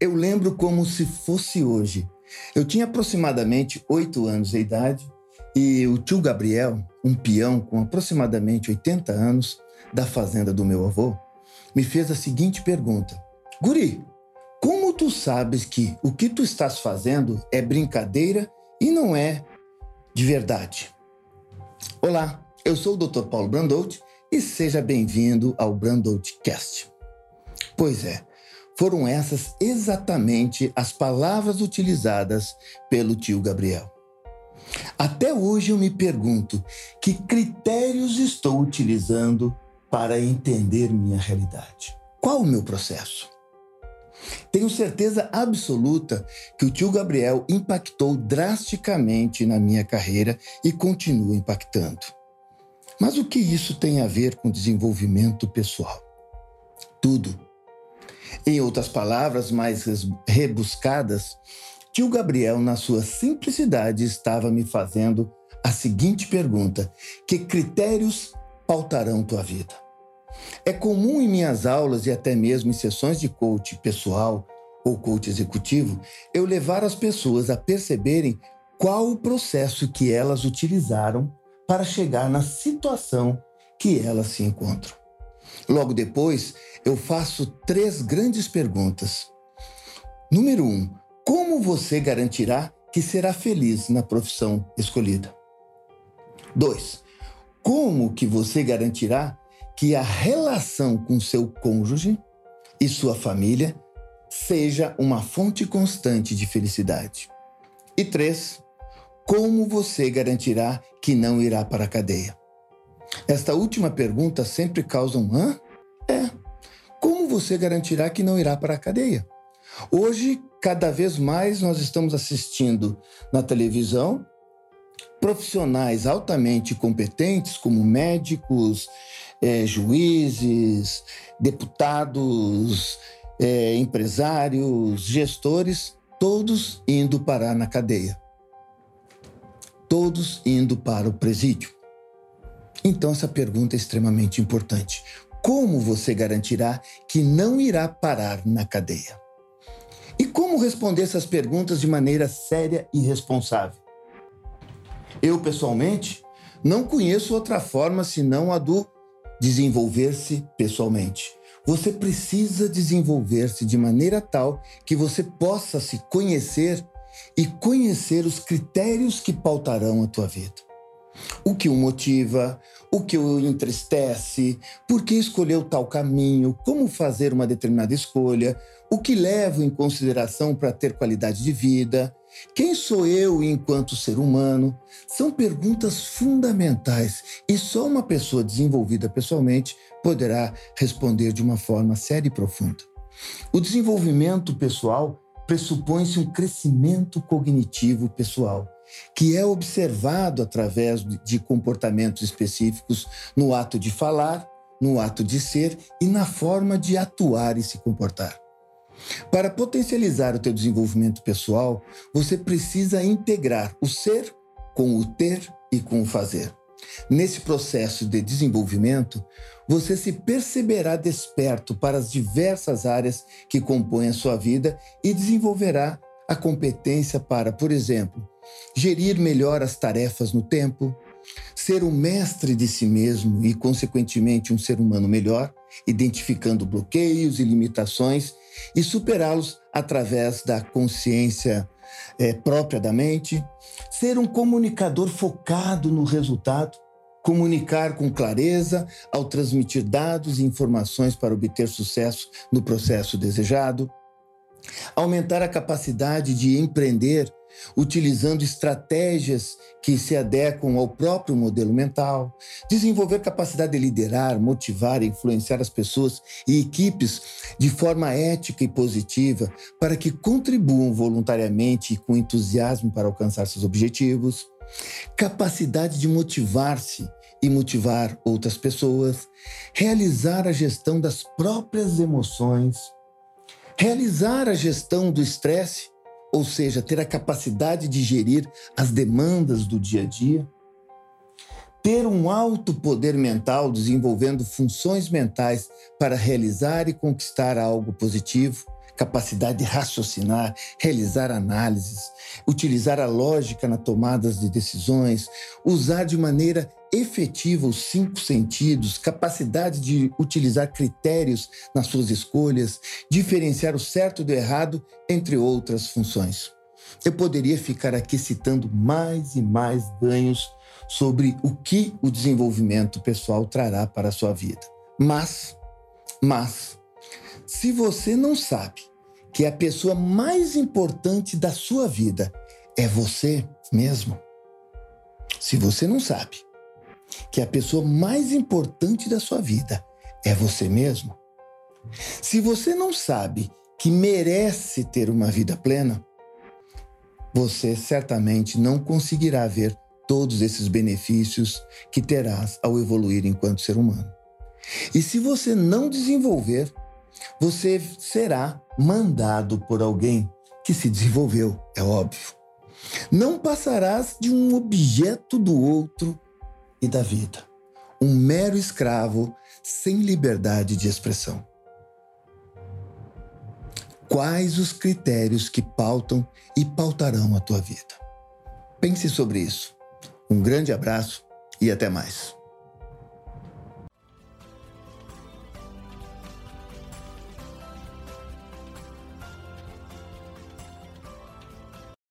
Eu lembro como se fosse hoje. Eu tinha aproximadamente oito anos de idade e o tio Gabriel, um peão com aproximadamente 80 anos da fazenda do meu avô, me fez a seguinte pergunta: Guri, como tu sabes que o que tu estás fazendo é brincadeira e não é de verdade? Olá, eu sou o Dr. Paulo Brandout e seja bem-vindo ao Brandout Cast. Pois é, foram essas exatamente as palavras utilizadas pelo tio Gabriel. Até hoje eu me pergunto que critérios estou utilizando para entender minha realidade. Qual o meu processo? Tenho certeza absoluta que o tio Gabriel impactou drasticamente na minha carreira e continua impactando. Mas o que isso tem a ver com desenvolvimento pessoal? Tudo. Em outras palavras mais rebuscadas, tio Gabriel, na sua simplicidade, estava me fazendo a seguinte pergunta: Que critérios pautarão tua vida? É comum em minhas aulas e até mesmo em sessões de coach pessoal ou coach executivo eu levar as pessoas a perceberem qual o processo que elas utilizaram para chegar na situação que elas se encontram. Logo depois, eu faço três grandes perguntas. Número um, como você garantirá que será feliz na profissão escolhida? Dois, como que você garantirá que a relação com seu cônjuge e sua família seja uma fonte constante de felicidade? E três, como você garantirá que não irá para a cadeia? Esta última pergunta sempre causa um hã? É. Como você garantirá que não irá para a cadeia? Hoje, cada vez mais nós estamos assistindo na televisão profissionais altamente competentes, como médicos, é, juízes, deputados, é, empresários, gestores, todos indo parar na cadeia. Todos indo para o presídio. Então, essa pergunta é extremamente importante. Como você garantirá que não irá parar na cadeia? E como responder essas perguntas de maneira séria e responsável? Eu, pessoalmente, não conheço outra forma senão a do desenvolver-se pessoalmente. Você precisa desenvolver-se de maneira tal que você possa se conhecer e conhecer os critérios que pautarão a tua vida. O que o motiva, o que o entristece, por que escolheu tal caminho, como fazer uma determinada escolha, o que levo em consideração para ter qualidade de vida, quem sou eu enquanto ser humano? São perguntas fundamentais e só uma pessoa desenvolvida pessoalmente poderá responder de uma forma séria e profunda. O desenvolvimento pessoal pressupõe-se um crescimento cognitivo pessoal, que é observado através de comportamentos específicos no ato de falar, no ato de ser e na forma de atuar e se comportar. Para potencializar o teu desenvolvimento pessoal, você precisa integrar o ser com o ter e com o fazer. Nesse processo de desenvolvimento, você se perceberá desperto para as diversas áreas que compõem a sua vida e desenvolverá a competência para, por exemplo, gerir melhor as tarefas no tempo, ser o mestre de si mesmo e, consequentemente, um ser humano melhor, identificando bloqueios e limitações e superá-los através da consciência é, própria da mente, ser um comunicador focado no resultado, comunicar com clareza ao transmitir dados e informações para obter sucesso no processo desejado, aumentar a capacidade de empreender utilizando estratégias que se adequam ao próprio modelo mental, desenvolver capacidade de liderar, motivar e influenciar as pessoas e equipes de forma ética e positiva para que contribuam voluntariamente e com entusiasmo para alcançar seus objetivos, capacidade de motivar-se e motivar outras pessoas, realizar a gestão das próprias emoções, realizar a gestão do estresse ou seja, ter a capacidade de gerir as demandas do dia a dia, ter um alto poder mental desenvolvendo funções mentais para realizar e conquistar algo positivo, capacidade de raciocinar, realizar análises, utilizar a lógica na tomada de decisões, usar de maneira efetiva os cinco sentidos, capacidade de utilizar critérios nas suas escolhas, diferenciar o certo do errado, entre outras funções. Eu poderia ficar aqui citando mais e mais ganhos sobre o que o desenvolvimento pessoal trará para a sua vida. Mas, mas, se você não sabe que a pessoa mais importante da sua vida é você mesmo, se você não sabe que a pessoa mais importante da sua vida é você mesmo, se você não sabe que merece ter uma vida plena, você certamente não conseguirá ver todos esses benefícios que terás ao evoluir enquanto ser humano. E se você não desenvolver, você será mandado por alguém que se desenvolveu, é óbvio. Não passarás de um objeto do outro e da vida, um mero escravo sem liberdade de expressão. Quais os critérios que pautam e pautarão a tua vida? Pense sobre isso. Um grande abraço e até mais.